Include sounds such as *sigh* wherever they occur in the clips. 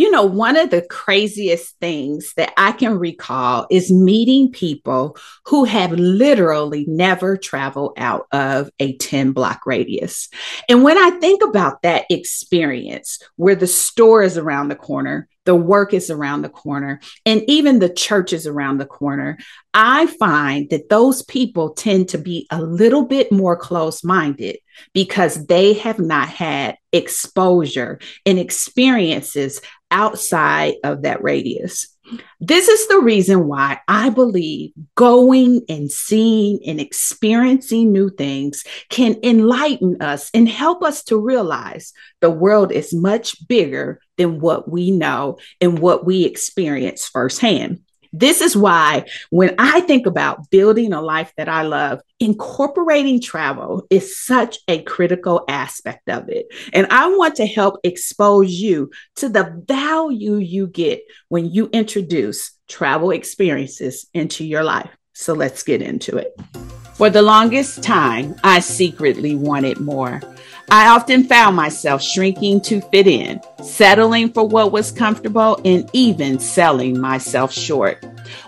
You know, one of the craziest things that I can recall is meeting people who have literally never traveled out of a 10 block radius. And when I think about that experience where the store is around the corner, the work is around the corner, and even the church is around the corner, I find that those people tend to be a little bit more close minded because they have not had exposure and experiences outside of that radius. This is the reason why I believe going and seeing and experiencing new things can enlighten us and help us to realize the world is much bigger than what we know and what we experience firsthand. This is why, when I think about building a life that I love, incorporating travel is such a critical aspect of it. And I want to help expose you to the value you get when you introduce travel experiences into your life. So let's get into it. For the longest time, I secretly wanted more. I often found myself shrinking to fit in, settling for what was comfortable, and even selling myself short.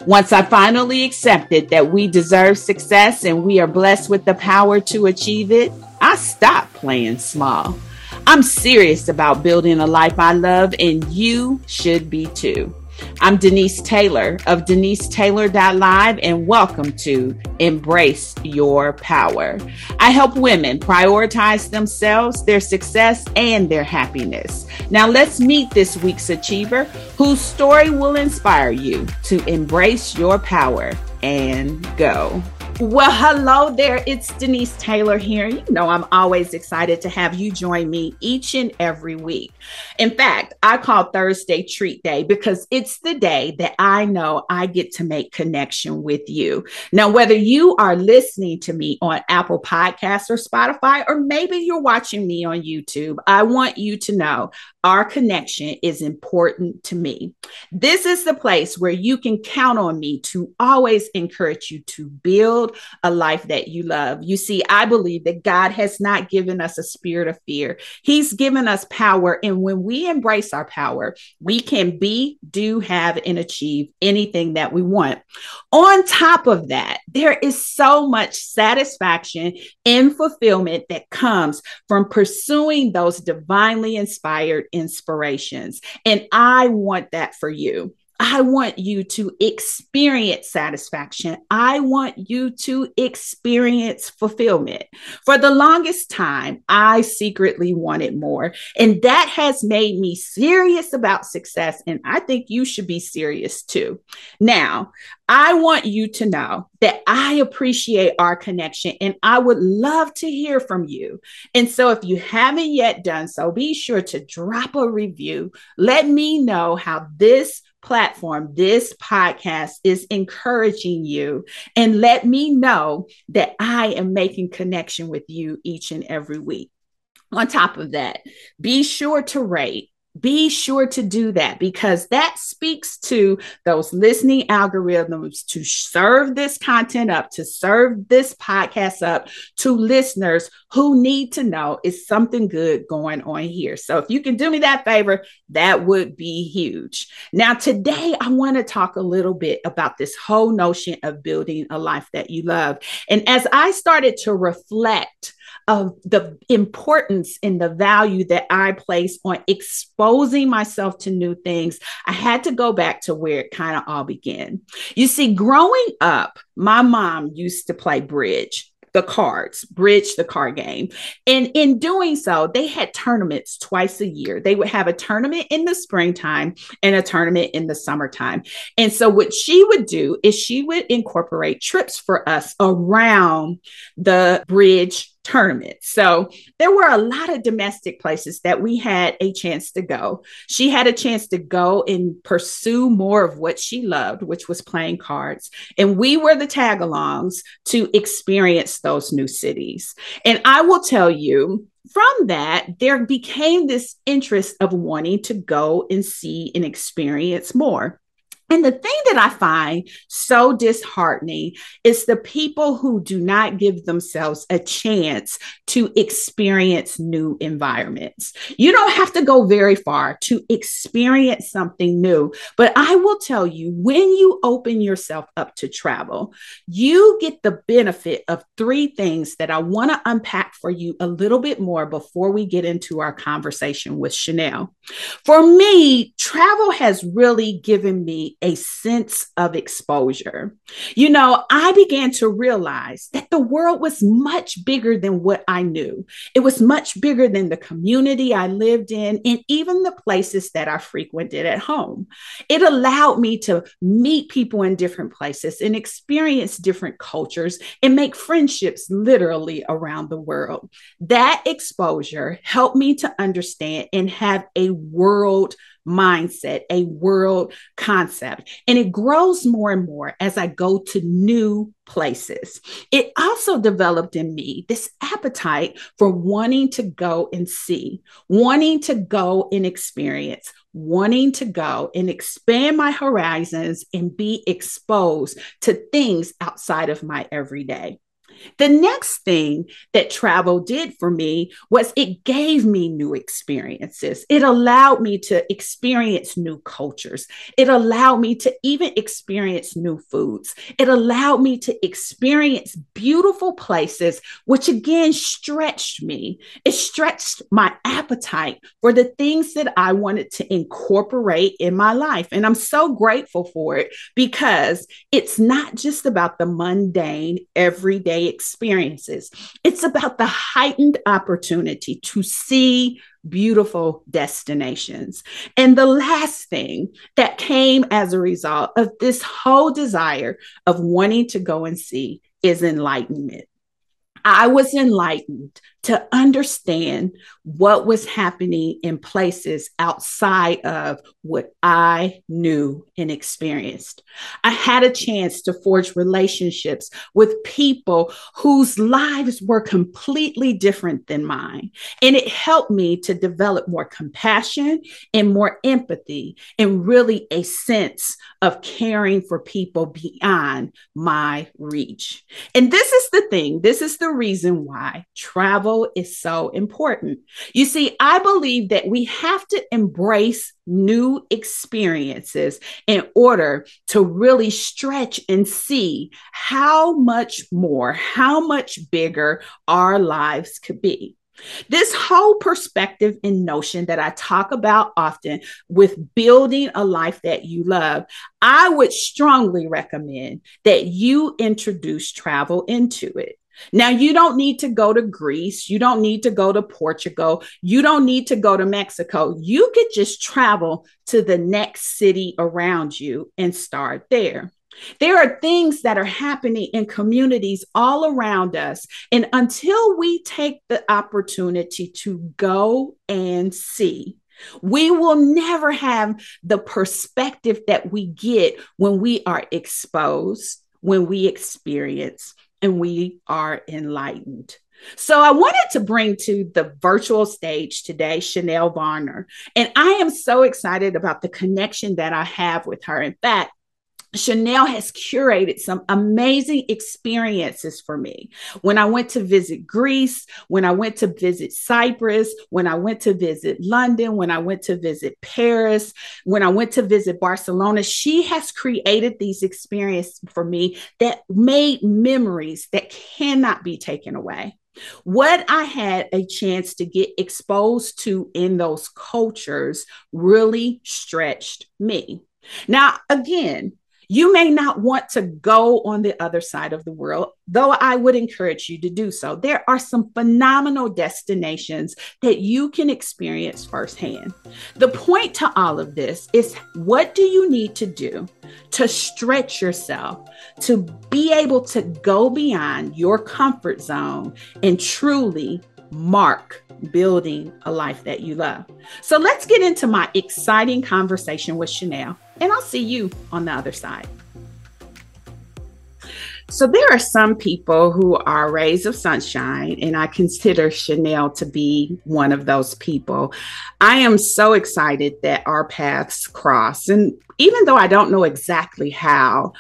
Once I finally accepted that we deserve success and we are blessed with the power to achieve it, I stopped playing small. I'm serious about building a life I love, and you should be too. I'm Denise Taylor of DeniseTaylor.live, and welcome to Embrace Your Power. I help women prioritize themselves, their success, and their happiness. Now, let's meet this week's achiever whose story will inspire you to embrace your power and go. Well, hello there. It's Denise Taylor here. You know, I'm always excited to have you join me each and every week. In fact, I call Thursday Treat Day because it's the day that I know I get to make connection with you. Now, whether you are listening to me on Apple Podcasts or Spotify, or maybe you're watching me on YouTube, I want you to know our connection is important to me. This is the place where you can count on me to always encourage you to build a life that you love. You see, I believe that God has not given us a spirit of fear, He's given us power. And when we embrace our power, we can be, do, have, and achieve anything that we want. On top of that, there is so much satisfaction and fulfillment that comes from pursuing those divinely inspired inspirations. And I want that for you. I want you to experience satisfaction. I want you to experience fulfillment. For the longest time, I secretly wanted more. And that has made me serious about success. And I think you should be serious too. Now, I want you to know that I appreciate our connection and I would love to hear from you. And so, if you haven't yet done so, be sure to drop a review. Let me know how this platform, this podcast is encouraging you. And let me know that I am making connection with you each and every week. On top of that, be sure to rate be sure to do that because that speaks to those listening algorithms to serve this content up, to serve this podcast up to listeners who need to know is something good going on here. So if you can do me that favor, that would be huge. Now, today I want to talk a little bit about this whole notion of building a life that you love. And as I started to reflect, of the importance and the value that I place on exposing myself to new things, I had to go back to where it kind of all began. You see, growing up, my mom used to play bridge the cards, bridge the card game. And in doing so, they had tournaments twice a year. They would have a tournament in the springtime and a tournament in the summertime. And so, what she would do is she would incorporate trips for us around the bridge tournament. So there were a lot of domestic places that we had a chance to go. She had a chance to go and pursue more of what she loved, which was playing cards. And we were the tag alongs to experience those new cities. And I will tell you, from that, there became this interest of wanting to go and see and experience more. And the thing that I find so disheartening is the people who do not give themselves a chance to experience new environments. You don't have to go very far to experience something new, but I will tell you when you open yourself up to travel, you get the benefit of three things that I want to unpack for you a little bit more before we get into our conversation with Chanel. For me, travel has really given me a sense of exposure. You know, I began to realize that the world was much bigger than what I knew. It was much bigger than the community I lived in and even the places that I frequented at home. It allowed me to meet people in different places and experience different cultures and make friendships literally around the world. That exposure helped me to understand and have a world mindset, a world concept. And it grows more and more as I go to new places. It also developed in me this appetite for wanting to go and see, wanting to go and experience, wanting to go and expand my horizons and be exposed to things outside of my everyday. The next thing that travel did for me was it gave me new experiences. It allowed me to experience new cultures. It allowed me to even experience new foods. It allowed me to experience beautiful places, which again stretched me. It stretched my appetite for the things that I wanted to incorporate in my life. And I'm so grateful for it because it's not just about the mundane, everyday experiences. It's about the heightened opportunity to see beautiful destinations. And the last thing that came as a result of this whole desire of wanting to go and see is enlightenment. I was enlightened to understand what was happening in places outside of what I knew and experienced. I had a chance to forge relationships with people whose lives were completely different than mine. And it helped me to develop more compassion and more empathy and really a sense of caring for people beyond my reach. And this is the thing, this is the reason why travel is so important. You see, I believe that we have to embrace new experiences in order to really stretch and see how much more, how much bigger our lives could be. This whole perspective and notion that I talk about often with building a life that you love, I would strongly recommend that you introduce travel into it. Now, you don't need to go to Greece. You don't need to go to Portugal. You don't need to go to Mexico. You could just travel to the next city around you and start there. There are things that are happening in communities all around us. And until we take the opportunity to go and see, we will never have the perspective that we get when we are exposed, when we experience, and we are enlightened. So I wanted to bring to the virtual stage today Chanel Varner. And I am so excited about the connection that I have with her. In fact, Chanel has curated some amazing experiences for me. When I went to visit Greece, when I went to visit Cyprus, when I went to visit London, when I went to visit Paris, when I went to visit Barcelona, she has created these experiences for me that made memories that cannot be taken away. What I had a chance to get exposed to in those cultures really stretched me. Now, again, you may not want to go on the other side of the world, though I would encourage you to do so. There are some phenomenal destinations that you can experience firsthand. The point to all of this is what do you need to do to stretch yourself to be able to go beyond your comfort zone and truly mark building a life that you love. So let's get into my exciting conversation with Chanel and I'll see you on the other side. So there are some people who are rays of sunshine, and I consider Chanel to be one of those people. I am so excited that our paths cross. And even though I don't know exactly how,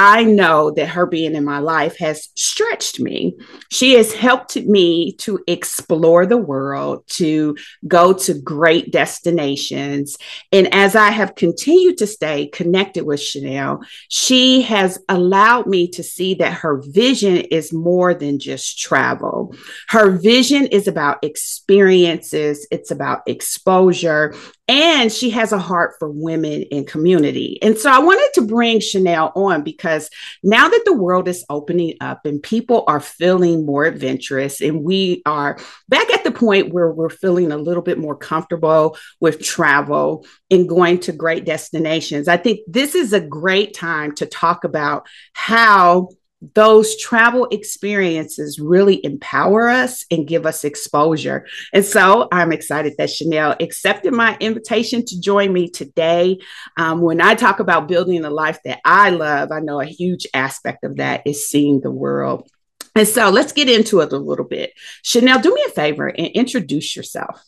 I know that her being in my life has stretched me. She has helped me to explore the world, to go to great destinations. And as I have continued to stay connected with Chanel, she has allowed me to see that her vision is more than just travel. Her vision is about experiences, it's about exposure, and she has a heart for women in community. And so I wanted to bring Chanel on because now that the world is opening up and people are feeling more adventurous, and we are back at the point where we're feeling a little bit more comfortable with travel and going to great destinations, I think this is a great time to talk about how those travel experiences really empower us and give us exposure. And so I'm excited that Chanel accepted my invitation to join me today. Um, when I talk about building a life that I love, I know a huge aspect of that is seeing the world. And so let's get into it a little bit. Chanel, do me a favor and introduce yourself.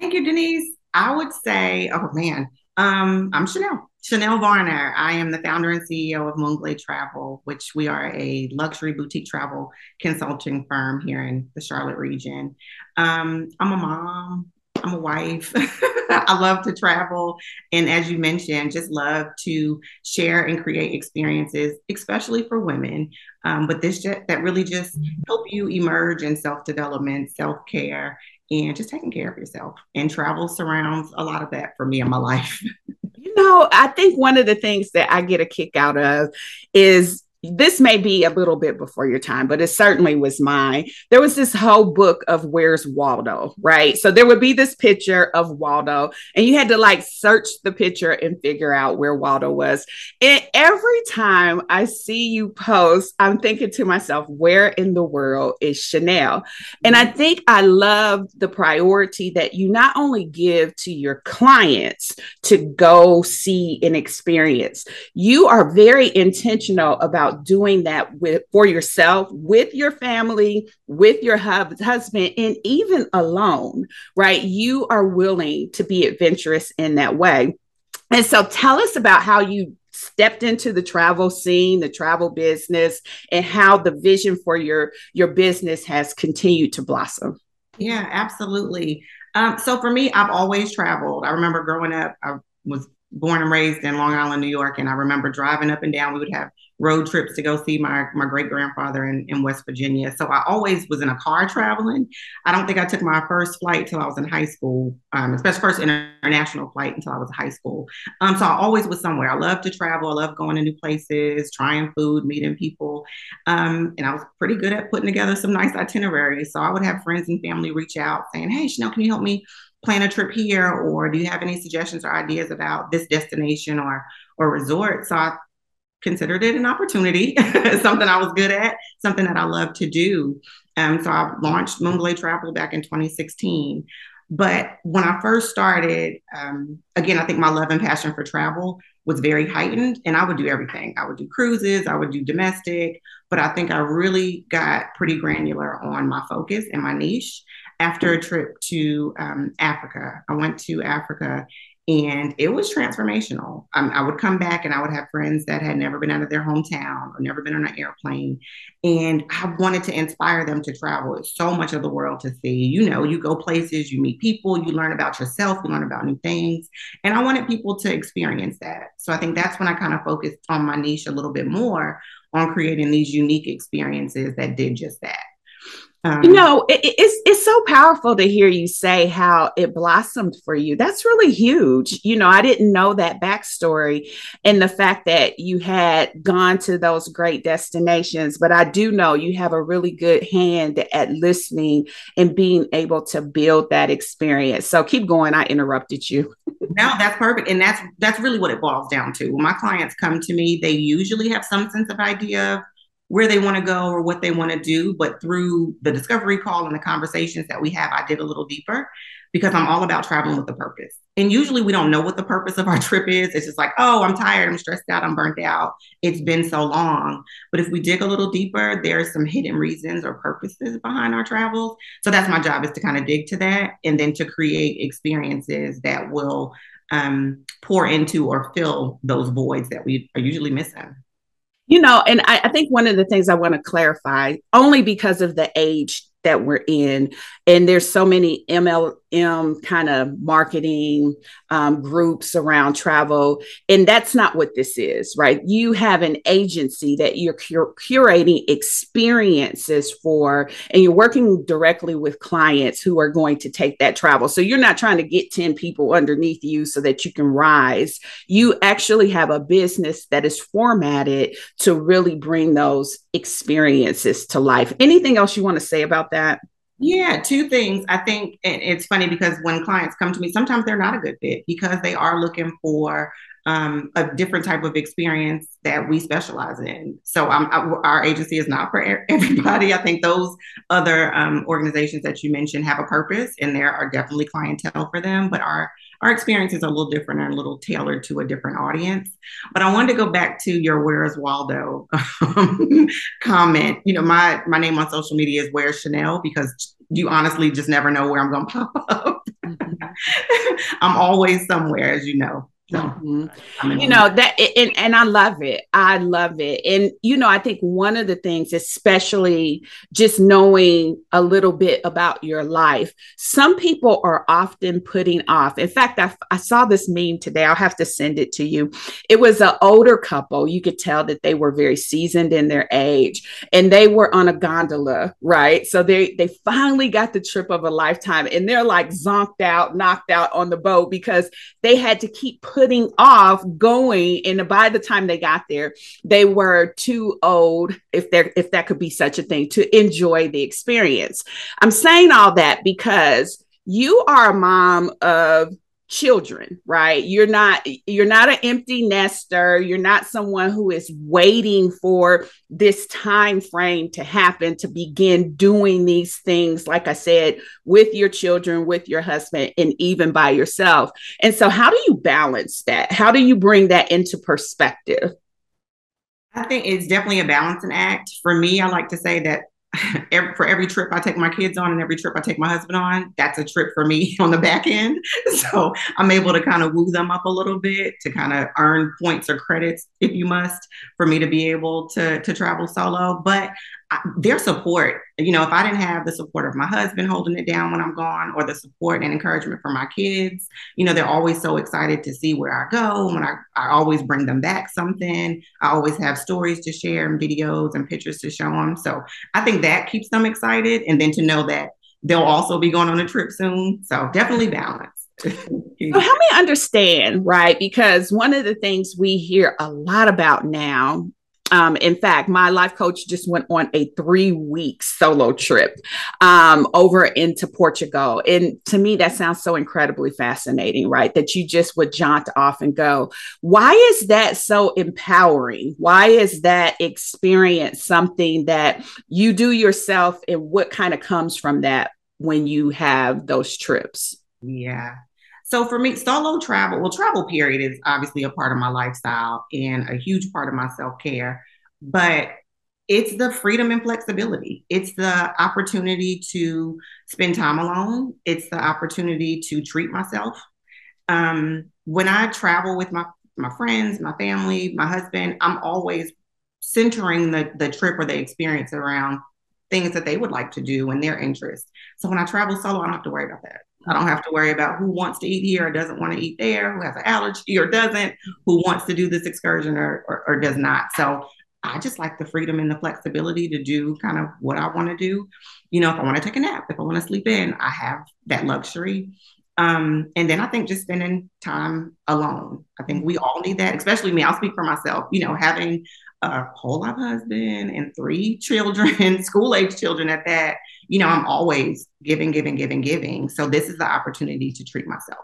Thank you, Denise. I would say, oh man, um, I'm Chanel. Chanel Varner. I am the founder and CEO of Moonglade Travel, which we are a luxury boutique travel consulting firm here in the Charlotte region. Um, I'm a mom. I'm a wife. *laughs* I love to travel. And as you mentioned, just love to share and create experiences, especially for women. Um, but this just, that really just help you emerge in self development, self care, and just taking care of yourself. And travel surrounds a lot of that for me in my life. *laughs* Know, I think one of the things that I get a kick out of is this may be a little bit before your time, but it certainly was mine. There was this whole book of Where's Waldo, right? So there would be this picture of Waldo, and you had to like search the picture and figure out where Waldo mm-hmm. was. And every time I see you post, I'm thinking to myself, where in the world is Chanel? And I mm-hmm. think I love the priority that you not only give to your clients to go see and experience, you are very intentional about about doing that with for yourself, with your family, with your hub, husband, and even alone, right? You are willing to be adventurous in that way. And so tell us about how you stepped into the travel scene, the travel business, and how the vision for your your business has continued to blossom. Yeah, absolutely. Um, so for me, I've always traveled. I remember growing up, I was born and raised in Long Island, New York, and I remember driving up and down. We would have road trips to go see my my great grandfather in, in West Virginia. So I always was in a car traveling. I don't think I took my first flight till I was in high school, um, especially first international flight until I was in high school. Um, so I always was somewhere. I love to travel. I love going to new places, trying food, meeting people, um, and I was pretty good at putting together some nice itineraries. So I would have friends and family reach out saying, "Hey, Chanel, can you help me?" plan a trip here or do you have any suggestions or ideas about this destination or or resort so i considered it an opportunity *laughs* something i was good at something that i love to do. Um, so i launched moonglade travel back in 2016 but when i first started um, again i think my love and passion for travel was very heightened and i would do everything. I would do cruises i would do domestic but i think i really got pretty granular on my focus and my niche. After a trip to um, Africa. I went to Africa and it was transformational. Um, I would come back and I would have friends that had never been out of their hometown or never been on an airplane. And I wanted to inspire them to travel. It's so much of the world to see. You know, you go places, you meet people, you learn about yourself, you learn about new things. And I wanted people to experience that. So I think that's when I kind of focused on my niche a little bit more on creating these unique experiences that did just that. Um, you know, it, it's it's so powerful to hear you say how it blossomed for you. That's really huge. You know, I didn't know that backstory and the fact that you had gone to those great destinations, but I do know you have a really good hand at listening and being able to build that experience. So keep going. I interrupted you. *laughs* no, that's perfect, and that's that's really what it boils down to. When my clients come to me, they usually have some sense of idea where they want to go or what they want to do. But through the discovery call and the conversations that we have, I did a little deeper. because I'm all about traveling with a purpose. And usually we don't know what the purpose of our *laughs* trip is. It's just like, oh, I'm tired, I'm stressed out, I'm burnt out. It's been so long. But if we dig a little deeper, there's some hidden reasons or purposes behind our travels. So that's my job is to kind of dig to that and then to create experiences that will um, pour into or fill those voids that we are usually missing. You know, and I, I think one of the things I want to clarify, only because of the age that we're in, and there's so many ML M kind of marketing um, groups around travel. And that's not what this is, right? You have an agency that you're cur- curating experiences for, and you're working directly with clients who are going to take that travel. So you're not trying to get 10 people underneath you so that you can rise. You actually have a business that is formatted to really bring those experiences to life. Anything else you want to say about that? Yeah, two things. I think it's funny because when clients come to me, sometimes they're not a good fit because they are looking for um, a different type of experience that we specialize in. So I, our agency is not for *laughs* everybody. I think those other um, organizations that you mentioned have a purpose, and there are definitely clientele for them. But our our experiences are a little different and a little tailored to a different audience. But I wanted to go back to your "Where's Waldo" *laughs* comment. You know, my my name on social media is "Where's Chanel" because you honestly just never know where I'm going *laughs* to pop up. Mm-hmm. *laughs* I'm always somewhere, as you know. Mm-hmm. you know that and, and i love it. I love it. And you know i think one of the things especially just knowing a little bit about your life some people are often putting off. In fact i, I saw this meme today. I'll have to send it to you. It was an older couple. You could tell that they were very seasoned in their age and they were on a gondola right? So they they finally got the trip of a lifetime and they're like zonked out knocked out on the boat because they had to keep putting off going and by the time they got there they were too old if there if that could be such a thing to enjoy the experience. I'm saying all that because you are a mom of children right? You're not you're not an empty nester. You're not someone who is waiting for this time frame to happen to begin doing these things like i said with your children with your husband and even by yourself. And so how do you balance that? How do you bring that into perspective? I think it's definitely a balancing act. For me, I like to say that *laughs* every, for every trip I take my kids on and every trip I take my husband on, that's a trip for me *laughs* on the back end. *laughs* So I'm able to kind of woo them up a little bit to kind of earn points or credits, if you must, for me to be able to to travel solo. But their support, you know, if I didn't have the support of my husband holding it down when I'm gone, or the support and encouragement from my kids, you know, they're always so excited to see where I go. When I, I always bring them back something, I always have stories to share and videos and pictures to show them. So I think that keeps them excited. And then to know that they'll also be going on a trip soon. So definitely balance. *laughs* so help me understand, right? Because one of the things we hear a lot about now um, in fact, my life coach just went on a three week solo trip um, over into Portugal. And to me, that sounds so incredibly fascinating, right? That you just would jaunt off and go. Why is that so empowering? Why is that experience something that you do yourself? And what kind of comes from that when you have those trips? Yeah. So for me, solo travel, well, travel period is obviously a part of my lifestyle and a huge part of my self care, but it's the freedom and flexibility. It's the opportunity to spend time alone. It's the opportunity to treat myself. Um, when I travel with my my friends, my family, my husband, I'm always centering the the trip or the experience around things that they would like to do and their interests. So when I travel solo, I don't have to worry about that. I don't have to worry about who wants to eat here or doesn't want to eat there, who has an allergy or doesn't, who wants to do this excursion or, or, or does not. So I just like the freedom and the flexibility to do kind of what I want to do. You know, if I want to take a nap, if I want to sleep in, I have that luxury. Um, and then I think just spending time alone. I think we all need that, especially me. I'll speak for myself. You know, having a whole life husband and three children, *laughs* school age children at that, you know, I'm always giving, giving, giving, giving. So this is the opportunity to treat myself.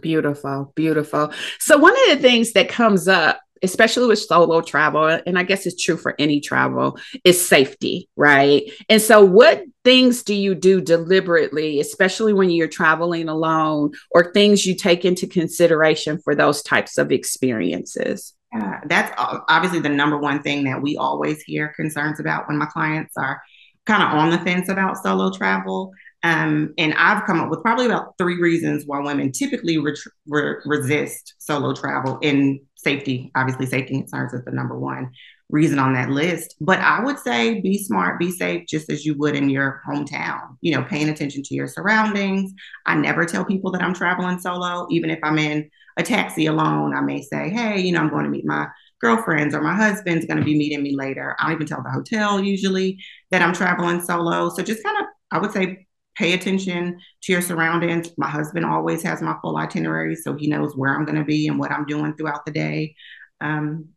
Beautiful, beautiful. So, one of the things that comes up especially with solo travel, and I guess it's true for any travel, is safety, right? And so, what things do you do deliberately, especially when you're traveling alone, or things you take into consideration for those types of experiences? Yeah, that's uh, obviously the number one thing that we always hear concerns about when my clients are kind of on the fence about solo travel. Um, and I've come up with probably about three reasons why women typically re- re- resist solo travel in safety. Obviously, safety concerns is the number one reason on that list. But I would say be smart, be safe, just as you would in your hometown. You know, paying attention to your surroundings. I never tell people that I'm traveling solo, even if I'm in a taxi alone. I may say, hey, you know, I'm going to meet my girlfriends or my husband's going to be meeting me later. I don't even tell the hotel usually that I'm traveling solo. So just kind of, I would say, pay attention to your surroundings. My husband always has my full itinerary, so he knows where I'm going to be and what I'm doing throughout the day. Um,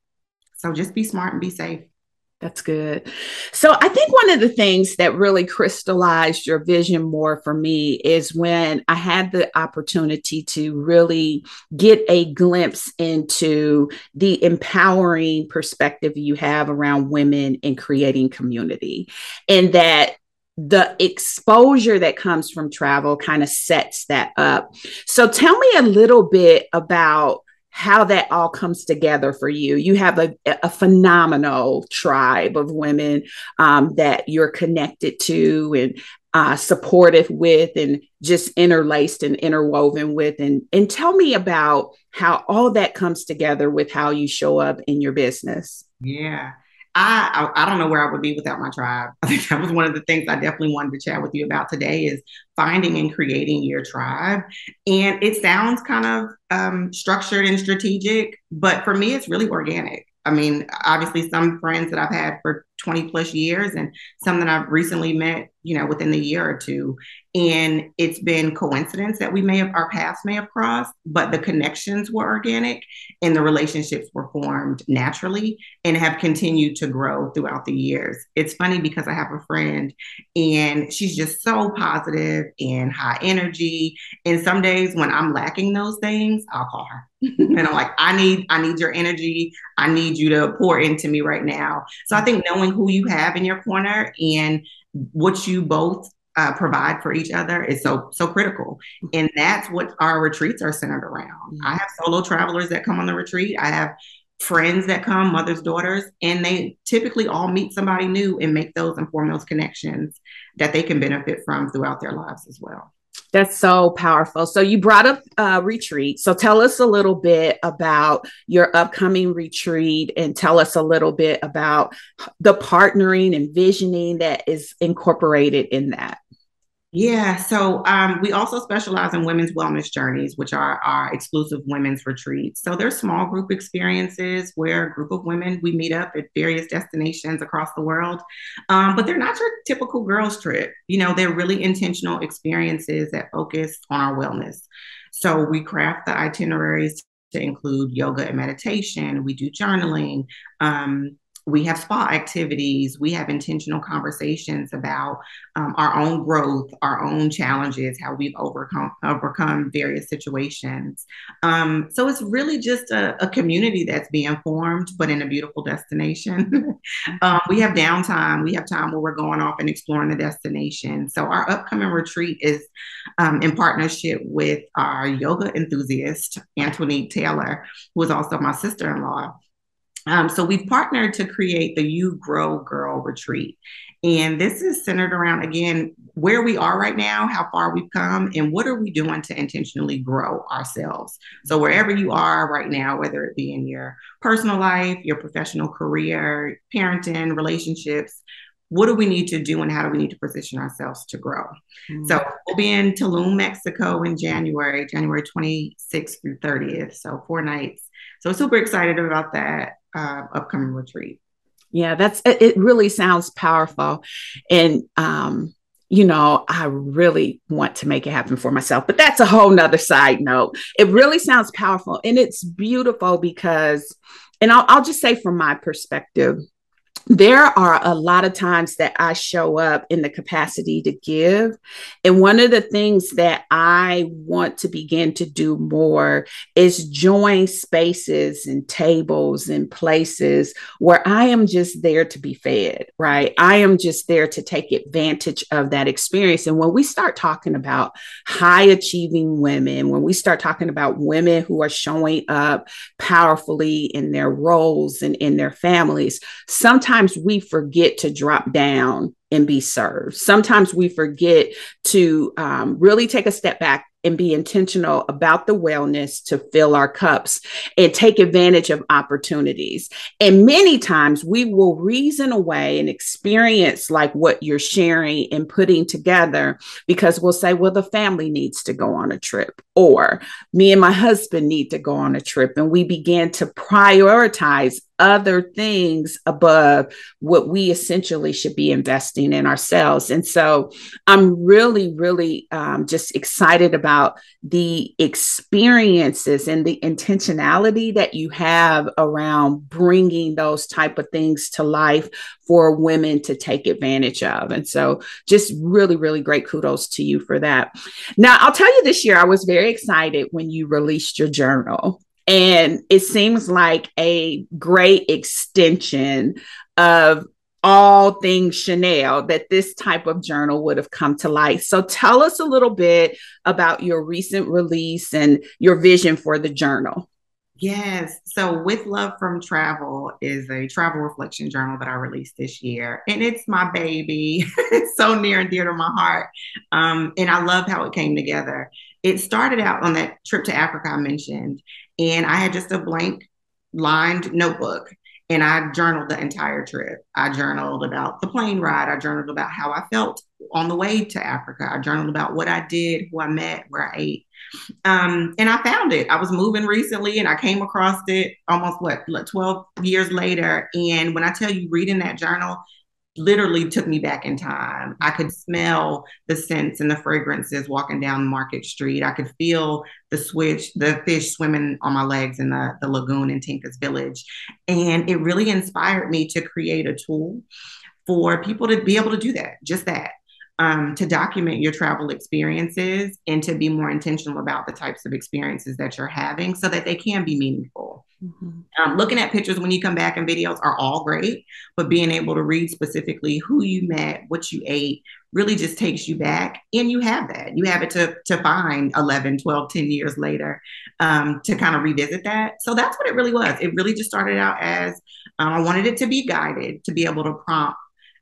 so just be smart and be safe. That's good. So I think one of the things that really crystallized your vision more for me is when I had the opportunity to really get a glimpse into the empowering perspective you have around women in creating community. And that the exposure that comes from travel kind of sets that up. So tell me a little bit about how that all comes together for you. You have a, a phenomenal tribe of women um, that you're connected to and uh, supportive with and just interlaced and interwoven with. And, and tell me about how all that comes together with how you show up in your business. Yeah. I, I, I don't know where I would be without my tribe. *laughs* I think that was one of the things I definitely wanted to chat with you about today is finding and creating your tribe. And it sounds kind of um, structured and strategic, but for me, it's really organic. I mean, obviously, some friends that I've had for 20 plus years and some that I've recently met, you know, within the year or two. And it's been coincidence that we may have, our paths may have crossed, but the connections were organic and the relationships were formed naturally and have continued to grow throughout the years. It's funny because I have a friend and she's just so positive and high energy. And some days when I'm lacking those things, I'll call her. *laughs* and I'm like, I need, I need your energy. I need you to pour into me right now. So I think knowing who you have in your corner and what you both uh, provide for each other is so so critical. And that's what our retreats are centered around. Mm-hmm. i have solo travelers that come on the retreat. I have friends that come mothers daughters and they typically all meet somebody new and make those and form those connections that they can benefit from throughout their lives as well that's so powerful. So you brought up uh, retreat. So tell us a little bit about your upcoming retreat and tell us a little bit about the partnering and visioning that is incorporated in that. Yeah, so um, we also specialize in women's wellness journeys, which are our exclusive women's retreats. So they're small group experiences where a group of women we meet up at various destinations across the world, um, but they're not your typical girls' trip. You know, they're really intentional experiences that focus on our wellness. So we craft the itineraries to include yoga and meditation. We do journaling. Um, we have spa activities we have intentional conversations about um, our own growth our own challenges how we've overcome overcome various situations. Um, so it's really just a, a, community that's being formed but in a beautiful destination. *laughs* Um, we have downtime we have time where we're going off and exploring the destination. So our upcoming retreat is um, in partnership with our yoga enthusiast antoinette taylor who is also my sister-in-law um, so we've partnered to create the You Grow Girl Retreat. And this is centered around, again, where we are right now, how far we've come, and what are we doing to intentionally grow ourselves. So, wherever you are right now, whether it be in your personal life, your professional career, parenting, relationships, what do we need to do and how do we need to position ourselves to grow? Mm-hmm. So, we'll be in Tulum, Mexico in January, January 26th through 30th. So, four nights. So, super excited about that uh, upcoming retreat. Yeah, that's it. Really sounds powerful, and um, you know, I really want to make it happen for myself. But that's a whole nother side note. It really sounds powerful, and it's beautiful because, and I'll, I'll just say from my perspective, there are a lot of times that I show up in the capacity to give. And one of the things that I want to begin to do more is join spaces and tables and places where I am just there to be fed, right? I am just there to take advantage of that experience. And when we start talking about high achieving women, when we start talking about women who are showing up powerfully in their roles and in their families, sometimes sometimes we forget to drop down and be served. Sometimes we forget to um, really take a step back and be intentional about the wellness to fill our cups and take advantage of opportunities. And many times we will reason away and experience like what you're sharing and putting together because we'll say, well, the family needs to go on a trip, or me and my husband need to go on a trip. And we begin to prioritize other things above what we essentially should be investing in ourselves. And so I'm really, really um, just excited about the experiences and the intentionality that you have around bringing those type of things to life for women to take advantage of. And so just really, really great kudos to you for that. Now, I'll tell you this year, I was very excited when you released your journal. And it seems like a great extension of all things Chanel that this type of journal would have come to life. So tell us a little bit about your recent release and your vision for the journal. Yes. So, With Love from Travel is a travel reflection journal that I released this year. And it's my baby. *laughs* it's so near and dear to my heart. Um, and I love how it came together. It started out on that trip to Africa I mentioned. And I had just a blank lined notebook and I journaled the entire trip. I journaled about the plane ride. I journaled about how I felt on the way to Africa. I journaled about what I did, who I met, where I ate. Um, and I found it. I was moving recently and I came across it almost what, 12 years later. And when I tell you reading that journal, literally took me back in time. I could smell the scents and the fragrances walking down Market Street. I could feel the switch, the fish swimming on my legs in the, the lagoon in Tinka's Village. And it really inspired me to create a tool for people to be able to do that, just that um, to document your travel experiences and to be more intentional about the types of experiences that you're having so that they can be meaningful. Mm-hmm. Um, looking at pictures when you come back and videos are all great, but being able to read specifically who you met, what you ate, really just takes you back. And you have that. You have it to, to find 11, 12, 10 years later um, to kind of revisit that. So that's what it really was. It really just started out as um, I wanted it to be guided, to be able to prompt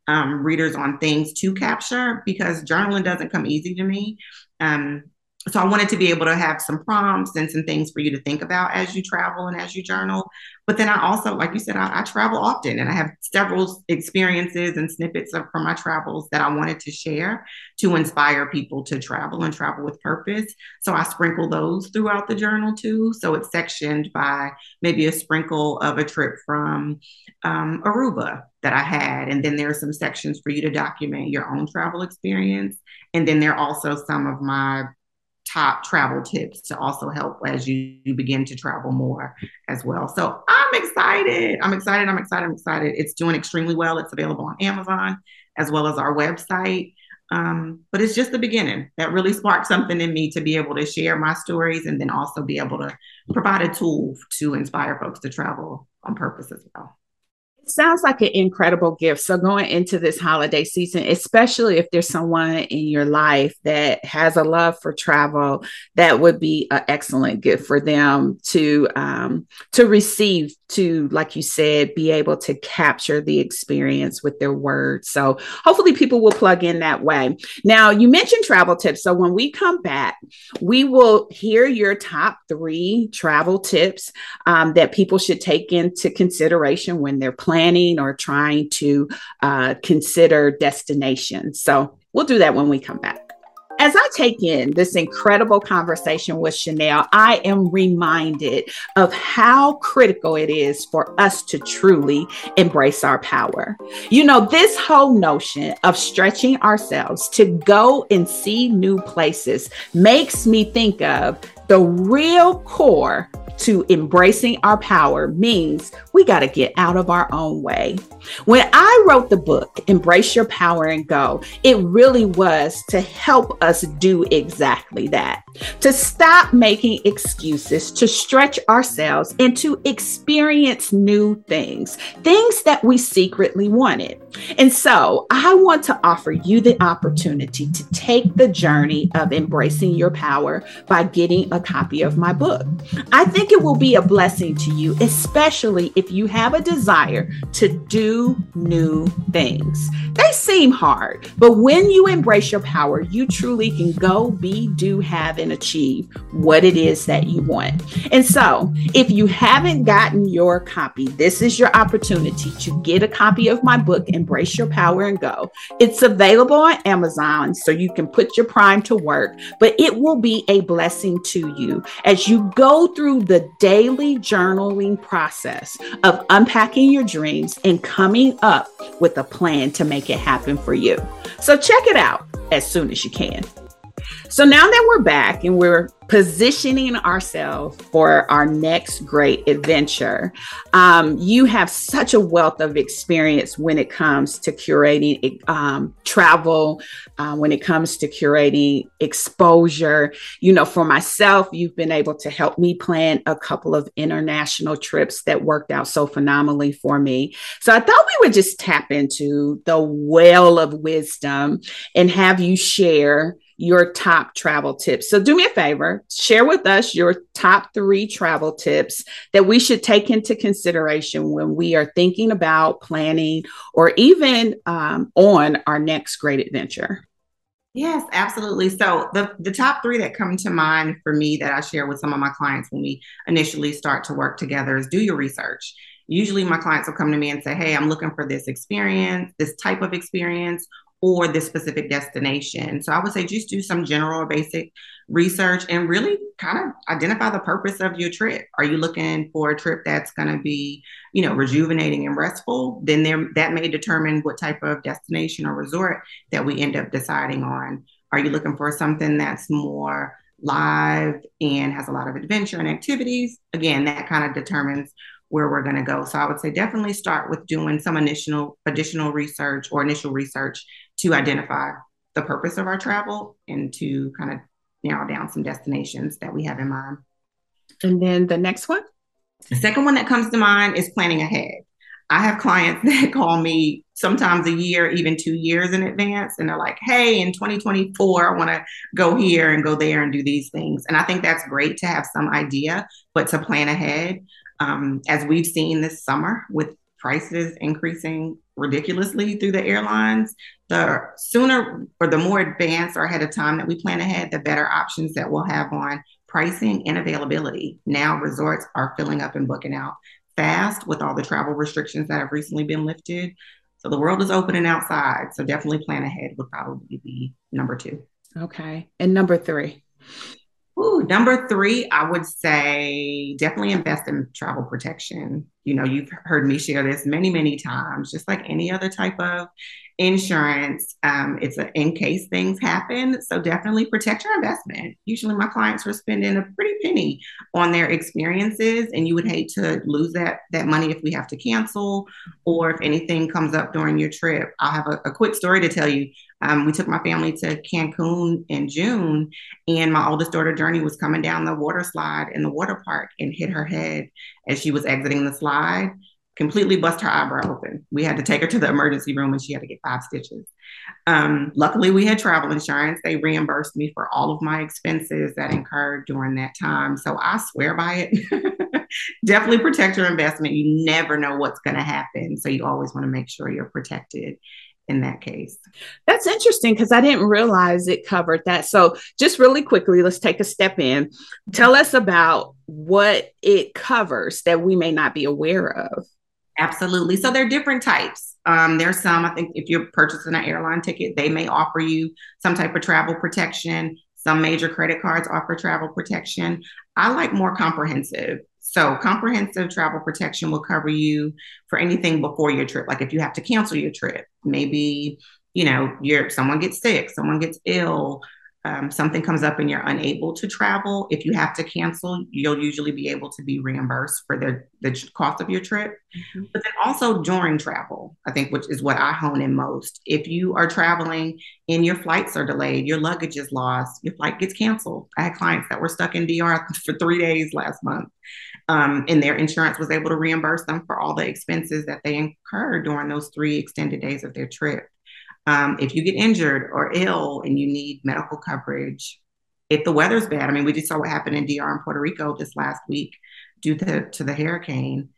um, readers on things to capture because journaling doesn't come easy to me. Um, so I wanted to be able to have some prompts and some things for you to think about as you travel and as you journal. But then I also, like you said, I, I travel often and I have several experiences and snippets of, from my travels that I wanted to share to inspire people to travel and travel with purpose. So I sprinkle those throughout the journal too. So it's sectioned by maybe a sprinkle of a trip from um, Aruba that I had. And then there are some sections for you to document your own travel experience. And then there are also some of my top travel tips to also help as you, you begin to travel more as well. So I'm excited. I'm excited. I'm excited. I'm excited. It's doing extremely well. It's available on Amazon as well as our website. Um, but it's just the beginning that really sparked something in me to be able to share my stories and then also be able to provide a tool to inspire folks to travel on purpose as well sounds like an incredible gift. So, going into this holiday season, especially if there's someone in your life that has a love for travel, that would be an excellent gift for them to um, to receive. To, like you said, be able to capture the experience with their words. So, hopefully, people will plug in that way. Now, you mentioned travel tips. So, when we come back, we will hear your top three travel tips um, that people should take into consideration when they're planning planning or trying to uh, consider destinations. So we'll do that when we come back. As I take in this incredible conversation with Chanel, I am reminded of how critical it is for us to truly embrace our power. You know, this whole notion of stretching ourselves to go and see new places makes me think of The real core to embracing our power means we got to get out of our own way. When I wrote the book, Embrace Your Power and Go, it really was to help us do exactly that. To stop making excuses, to stretch ourselves, and to experience new things, things that we secretly wanted. And so I want to offer you the opportunity to take the journey of embracing your power by getting a copy of my book. I think it will be a blessing to you, especially if you have a desire to do new things. They seem hard, but when you embrace your power, you truly can go, be, do, have, and achieve what it is that you want. And so, if you haven't gotten your copy, this is your opportunity to get a copy of my book, Embrace Your Power and Go. It's available on Amazon, so you can put your Prime to work, but it will be a blessing to you as you go through the daily journaling process of unpacking your dreams and coming up with a plan to make it happen for you. So check it out as soon as you can. So now that we're back and we're positioning ourselves for our next great adventure, um, you have such a wealth of experience when it comes to curating um, travel, uh, when it comes to curating exposure. You know, for myself, you've been able to help me plan a couple of international trips that worked out so phenomenally for me. So I thought we would just tap into the well of wisdom and have you share your top travel tips. So do me a favor, share with us your top three travel tips that we should take into consideration when we are thinking about planning or even um, on our next great adventure. Yes, absolutely. So the the top three that come to mind for me that I share with some of my clients when we initially start to work together is do your research. Usually my clients will come to me and say, Hey, I'm looking for this experience, this type of experience, or this specific destination. So I would say just do some general or basic research and really kind of identify the purpose of your trip. Are you looking for a trip that's going to be, you know, rejuvenating and restful? Then there that may determine what type of destination or resort that we end up deciding on. Are you looking for something that's more live and has a lot of adventure and activities? Again, that kind of determines where we're going to go. So I would say definitely start with doing some initial additional research or initial research to identify the purpose of our travel and to kind of narrow down some destinations that we have in mind. And then the next one? The second one that comes to mind is planning ahead. I have clients *laughs* that call me sometimes a year, even two years in advance, and they're like, hey, in 2024, I want to go here and go there and do these things. And I think that's great to have some idea, but to plan ahead. Um, as we've seen this summer with prices increasing ridiculously through the airlines, the sooner or the more advanced or ahead of time that we plan ahead, the better options that we'll have on pricing and availability. Now resorts are filling up and booking out fast with all the travel restrictions that have recently been lifted. So the world is opening outside. So definitely plan ahead would probably be number two. Okay. And number three. Ooh, number three, I would say definitely invest in travel protection. You know, you've heard me share this many, many times, just like any other type of insurance. Um, it's a, in case things happen. So definitely protect your investment. Usually my clients are spending a pretty penny on their experiences and you would hate to lose that, that money if we have to cancel or if anything comes up during your trip. I'll have a, a quick story to tell you. Um, we took my family to Cancun in June, and my oldest daughter, Journey, was coming down the water slide in the water park and hit her head as she was exiting the slide completely bust her eyebrow open. We had to take her to the emergency room and she had to get five stitches. Um, luckily, we had travel insurance. They reimbursed me for all of my expenses that incurred during that time. So I swear by it. *laughs* Definitely protect your investment. You never know what's going to happen. So you always want to make sure you're protected in that case. That's interesting because I didn't realize it covered that. So, just really quickly, let's take a step in. Tell us about what it covers that we may not be aware of. Absolutely. So there are different types. Um, there's some, I think, if you're purchasing an airline ticket, they may offer you some type of travel protection. Some major credit cards offer travel protection. I like more comprehensive. So, comprehensive travel protection will cover you for anything before your trip. Like if you have to cancel your trip, maybe, you know, you're, someone gets sick, someone gets ill, um, something comes up and you're unable to travel, if you have to cancel, you'll usually be able to be reimbursed for the, the cost of your trip. Mm-hmm. But then also during travel, I think, which is what I hone in most. If you are traveling and your flights are delayed, your luggage is lost, your flight gets canceled. I had clients that were stuck in DR *laughs* for three days last month. Um, and their insurance was able to reimburse them for all the expenses that they incurred during those three extended days of their trip. Um, if you get injured or ill and you need medical coverage, if the weather's bad, I mean, we just saw what happened in DR and Puerto Rico this last week due to, to the hurricane.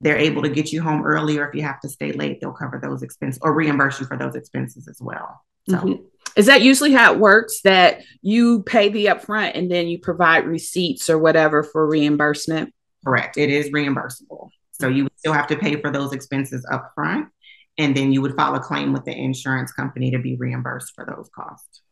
They're able to get you home early, or if you have to stay late, they'll cover those expenses or reimburse you for those expenses as well. So, mm-hmm. is that usually how it works? That you pay the upfront and then you provide receipts or whatever for reimbursement? Correct. It is reimbursable. So you still have to pay for those expenses upfront and then you would file a claim with the insurance company to be reimbursed for those costs.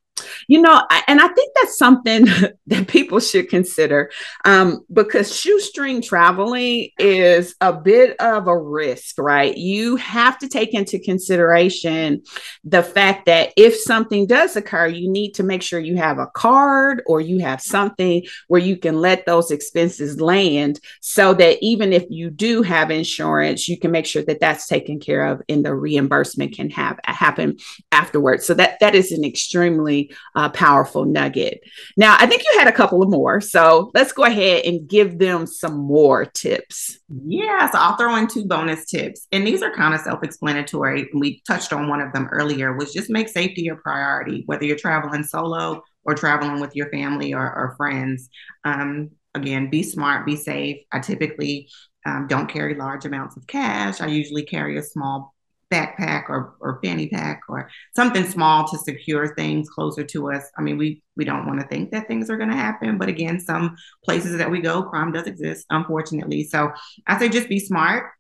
You know, and I think that's something *laughs* that people should consider um, because shoestring traveling is a bit of a risk, right? You have to take into consideration the fact that if something does occur, you need to make sure you have a card or you have something where you can let those expenses land so that even if you do have insurance, you can make sure that that's taken care of and the reimbursement can have happen afterwards. So that that is an extremely uh, powerful nugget. Now, I think you had a couple of more. So let's go ahead and give them some more tips. Yeah, so I'll throw in two bonus tips. And these are kind of self explanatory. We touched on one of them earlier, which just make safety your priority, whether you're traveling solo or traveling with your family or, or friends. Um, again, be smart, be safe. I typically um, don't carry large amounts of cash. I usually carry a small backpack or, or fanny pack or something small to secure things closer to us. I mean, we we don't want to think that things are going to happen, but again, some places that we go, crime does exist, unfortunately. So I say just be smart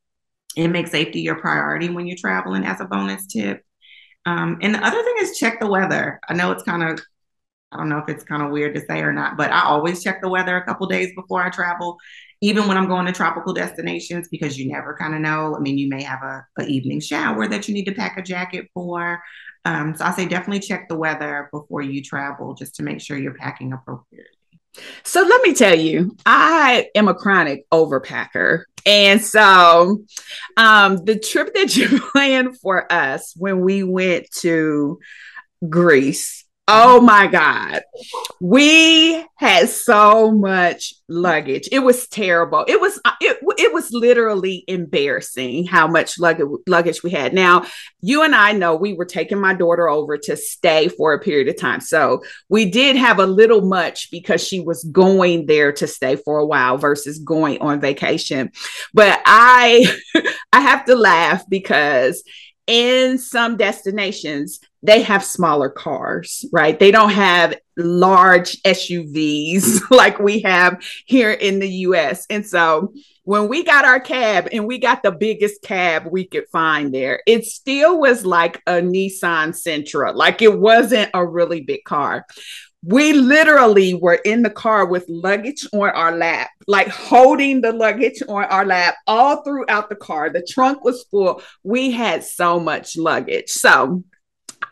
and make safety your priority when you're traveling as a bonus tip. Um, and the other thing is check the weather. I know it's kind of I don't know if it's kind of weird to say or not, but I always check the weather a couple days before I travel even when I'm going to tropical destinations, because you never kind of know. I mean, you may have a, a, evening shower that you need to pack a jacket for. Um, so I say definitely check the weather before you travel, just to make sure you're packing appropriately. So let me tell you, I am a chronic overpacker. And so um, the trip that you *laughs* planned for us when we went to Greece, Oh my God. We had so much luggage. It was terrible. It was uh, it, it was literally embarrassing how much luggage, luggage we had. Now, you and I know we were taking my daughter over to stay for a period of time. So, we did have a little much because she was going there to stay for a while versus going on vacation. But I *laughs* I have to laugh because in some destinations they have smaller cars, right? They don't have large SUVs *laughs* like we have here in the US. And so when we got our cab and we got the biggest cab we could find there, it still was like a Nissan Sentra, like it wasn't a really big car. We literally were in the car with luggage on our lap, like holding the luggage on our lap all throughout the car. The trunk was full. We had so much luggage. So,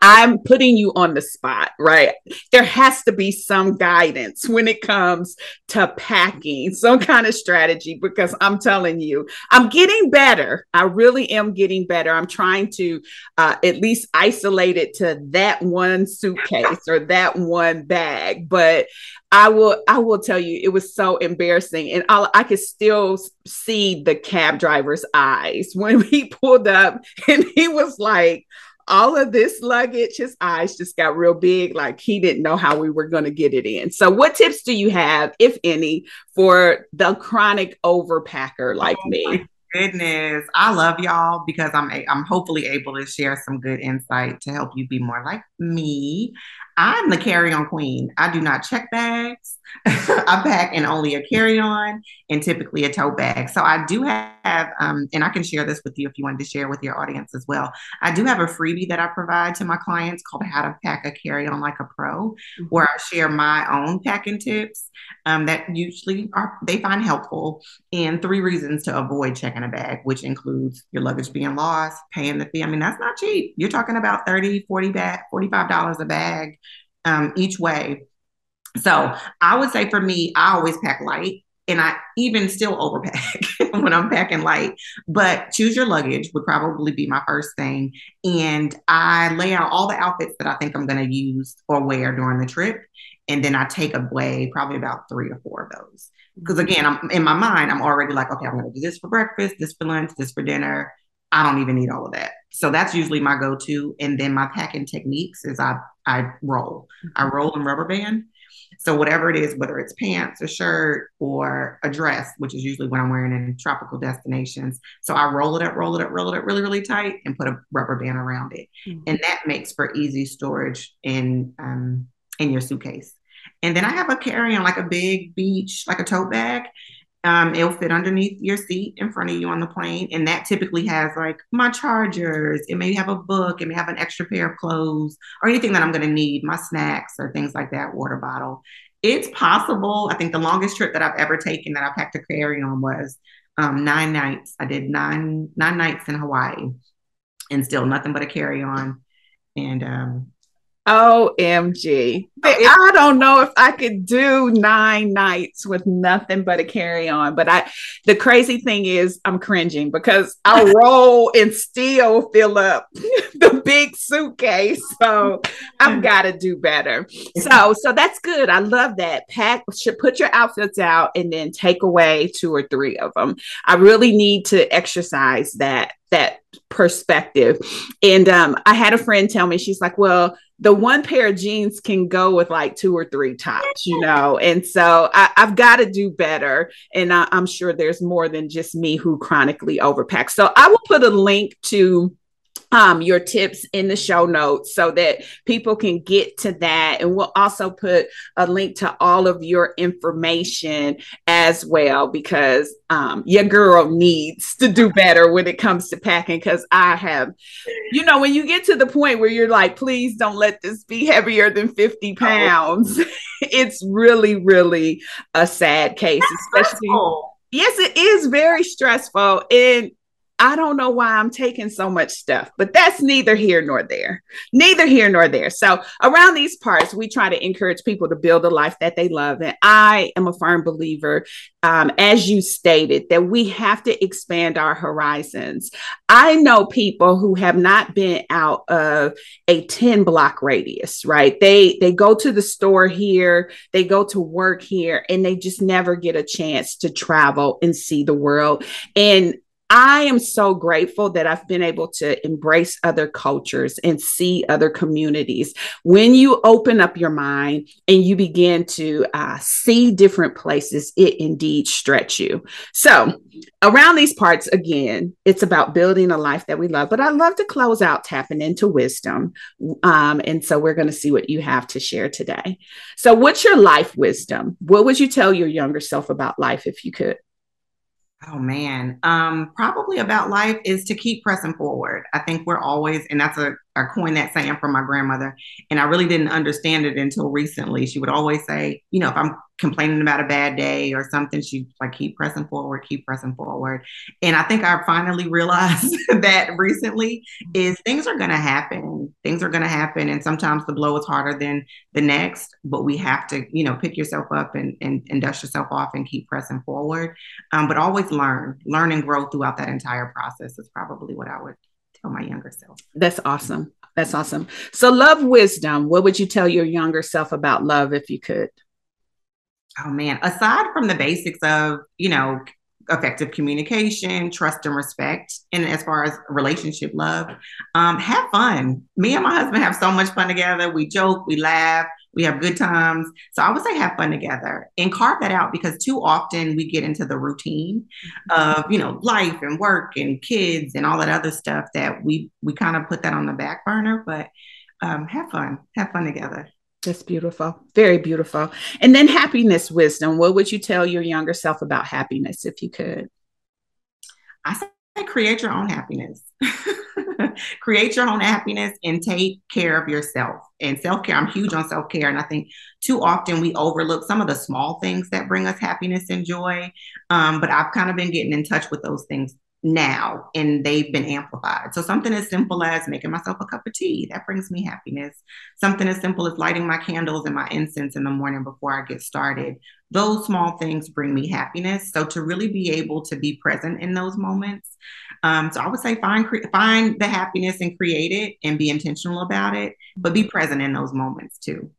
I'm putting you on the spot, right? There has to be some guidance when it comes to packing, some kind of strategy, because I'm telling you, I'm getting better. I really am getting better. I'm trying to uh, at least isolate it to that one suitcase or that one bag. But I will, I will tell you, it was so embarrassing, and I, I could still see the cab driver's eyes *laughs* when he pulled up, and he was like all of this luggage, his eyes just got real big, like he didn't know how we were going to get it in. So, what tips do you have, if any, for the chronic overpacker like oh me? Goodness, I love y'all because I'm a, I'm hopefully able to share some good insight to help you be more like me. I'm the carry-on queen. I do not check bags. *laughs* I pack in only a carry-on and typically a tote bag. So I do have, um, and I can share this with you if you wanted to share with your audience as well. I do have a freebie that I provide to my clients called How to Pack a Carry-On Like a Pro, mm-hmm. where I share my own packing tips um, that usually are they find helpful, and three reasons to avoid checking a bag, which includes your luggage being lost, paying the fee. I mean, that's not cheap. You're talking about 30, 40 bag, $45 a bag um, each way. So I would say for me, I always pack light and I even still overpack *laughs* when I'm packing light. But choose your luggage would probably be my first thing. And I lay out all the outfits that I think I'm going to use or wear during the trip. And then I take away probably about three or four of those. Because again, I'm in my mind, I'm already like, okay, I'm going to do this for breakfast, this for lunch, this for dinner. I don't even need all of that. So that's usually my go-to. And then my packing techniques is I I roll. I roll in rubber band. So whatever it is, whether it's pants, a shirt, or a dress, which is usually what I'm wearing in tropical destinations. So I roll it up, roll it up, roll it up really, really tight, and put a rubber band around it, mm-hmm. and that makes for easy storage in um, in your suitcase. And then I have a carry on like a big beach, like a tote bag, um, it'll fit underneath your seat in front of you on the plane. And that typically has like my chargers. It may have a book. It may have an extra pair of clothes or anything that I'm going to need, my snacks or things like that, water bottle. It's possible. I think the longest trip that I've ever taken that I packed a carry on was um, nine nights. I did nine nine nights in Hawaii and still nothing but a carry on. And um, OMG. I don't know if I could do nine nights with nothing but a carry on. But I the crazy thing is I'm cringing because I *laughs* roll and still fill up *laughs* the big suitcase. So I've got to do better. So so that's good. I love that. Pack should put your outfits out and then take away two or three of them. I really need to exercise that that perspective. And um, I had a friend tell me, she's like, well, the one pair of jeans can go with like two or three tops, you know? And so I, have got to do better. And I, I'm sure there's more than just me who chronically overpack. So I will put a link to um, your tips in the show notes so that people can get to that. And we'll also put a link to all of your information as well, because um, your girl needs to do better when it comes to packing. Because I have, you know, when you get to the point where you're like, please don't let this be heavier than 50 pounds, *laughs* it's really, really a sad case, especially. Yes, it is very stressful. And I don't know why I'm taking so much stuff, but that's neither here nor there. Neither here nor there. So, around these parts, we try to encourage people to build a life that they love. And I am a firm believer, um, as you stated, that we have to expand our horizons. I know people who have not been out of a 10 block radius, right? They they go to the store here, they go to work here, and they just never get a chance to travel and see the world. And I am so grateful that I've been able to embrace other cultures and see other communities. When you open up your mind and you begin to uh, see different places, it indeed stretch you. So, around these parts, again, it's about building a life that we love. But I love to close out tapping into wisdom. Um, and so, we're going to see what you have to share today. So, what's your life wisdom? What would you tell your younger self about life if you could? Oh man, um, probably about life is to keep pressing forward. I think we're always, and that's a I coined that saying from my grandmother, and I really didn't understand it until recently. She would always say, you know, if I'm complaining about a bad day or something, she'd like keep pressing forward, keep pressing forward. And I think I finally realized *laughs* that recently is things are going to happen. Things are going to happen, and sometimes the blow is harder than the next. But we have to, you know, pick yourself up and and, and dust yourself off and keep pressing forward. Um, but always learn, learn and grow throughout that entire process is probably what I would tell my younger self. That's awesome. That's awesome. So, love wisdom. What would you tell your younger self about love if you could? Oh man, aside from the basics of, you know, effective communication, trust and respect, and as far as relationship love, um, have fun. Me and my husband have so much fun together. We joke, we laugh, we have good times. So I would say have fun together and carve that out because too often we get into the routine of, you know, life and work and kids and all that other stuff that we we kind of put that on the back burner, but um, have fun, have fun together. That's beautiful. Very beautiful. And then happiness wisdom. What would you tell your younger self about happiness if you could? I say create your own happiness. *laughs* create your own happiness and take care of yourself. And self care, I'm huge on self care. And I think too often we overlook some of the small things that bring us happiness and joy. Um, but I've kind of been getting in touch with those things now and they've been amplified. So something as simple as making myself a cup of tea, that brings me happiness. Something as simple as lighting my candles and my incense in the morning before I get started. Those small things bring me happiness. So to really be able to be present in those moments. Um, so I would say find cre- find the happiness and create it and be intentional about it, but be present in those moments too.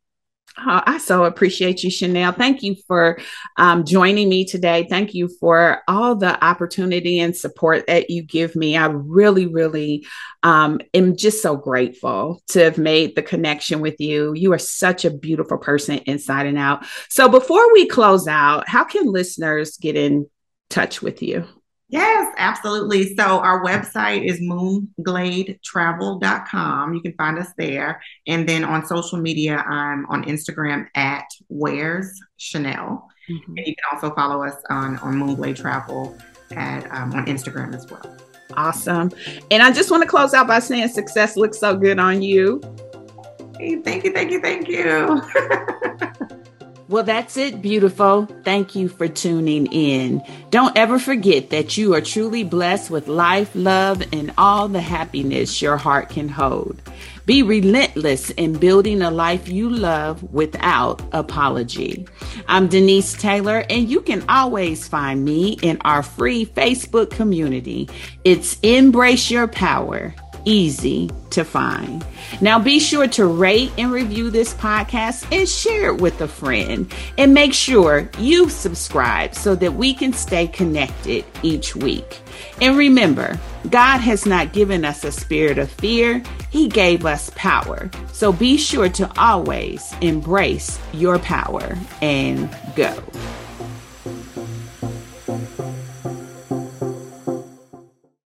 Oh, I so appreciate you, Chanel. Thank you for um, joining me today. Thank you for all the opportunity and support that you give me. I really, really um, am just so grateful to have made the connection with you. You are such a beautiful person inside and out. So, before we close out, how can listeners get in touch with you? Yes, absolutely. So our website is moongladetravel.com. You can find us there. And then on social media, I'm on Instagram at Where's Chanel. Mm-hmm. And you can also follow us on, on Moonglade Travel at um, on Instagram as well. Awesome. And I just want to close out by saying success looks so good on you. Hey, thank you, thank you, thank you. *laughs* Well, that's it, beautiful. Thank you for tuning in. Don't ever forget that you are truly blessed with life, love, and all the happiness your heart can hold. Be relentless in building a life you love without apology. I'm Denise Taylor, and you can always find me in our free Facebook community. It's Embrace Your Power easy to find. Now, be sure to rate and review this podcast and share it with a friend. And make sure you subscribe so that we can stay connected each week. And remember, God has not given us a spirit of fear, He gave us power. So be sure to always embrace your power and go.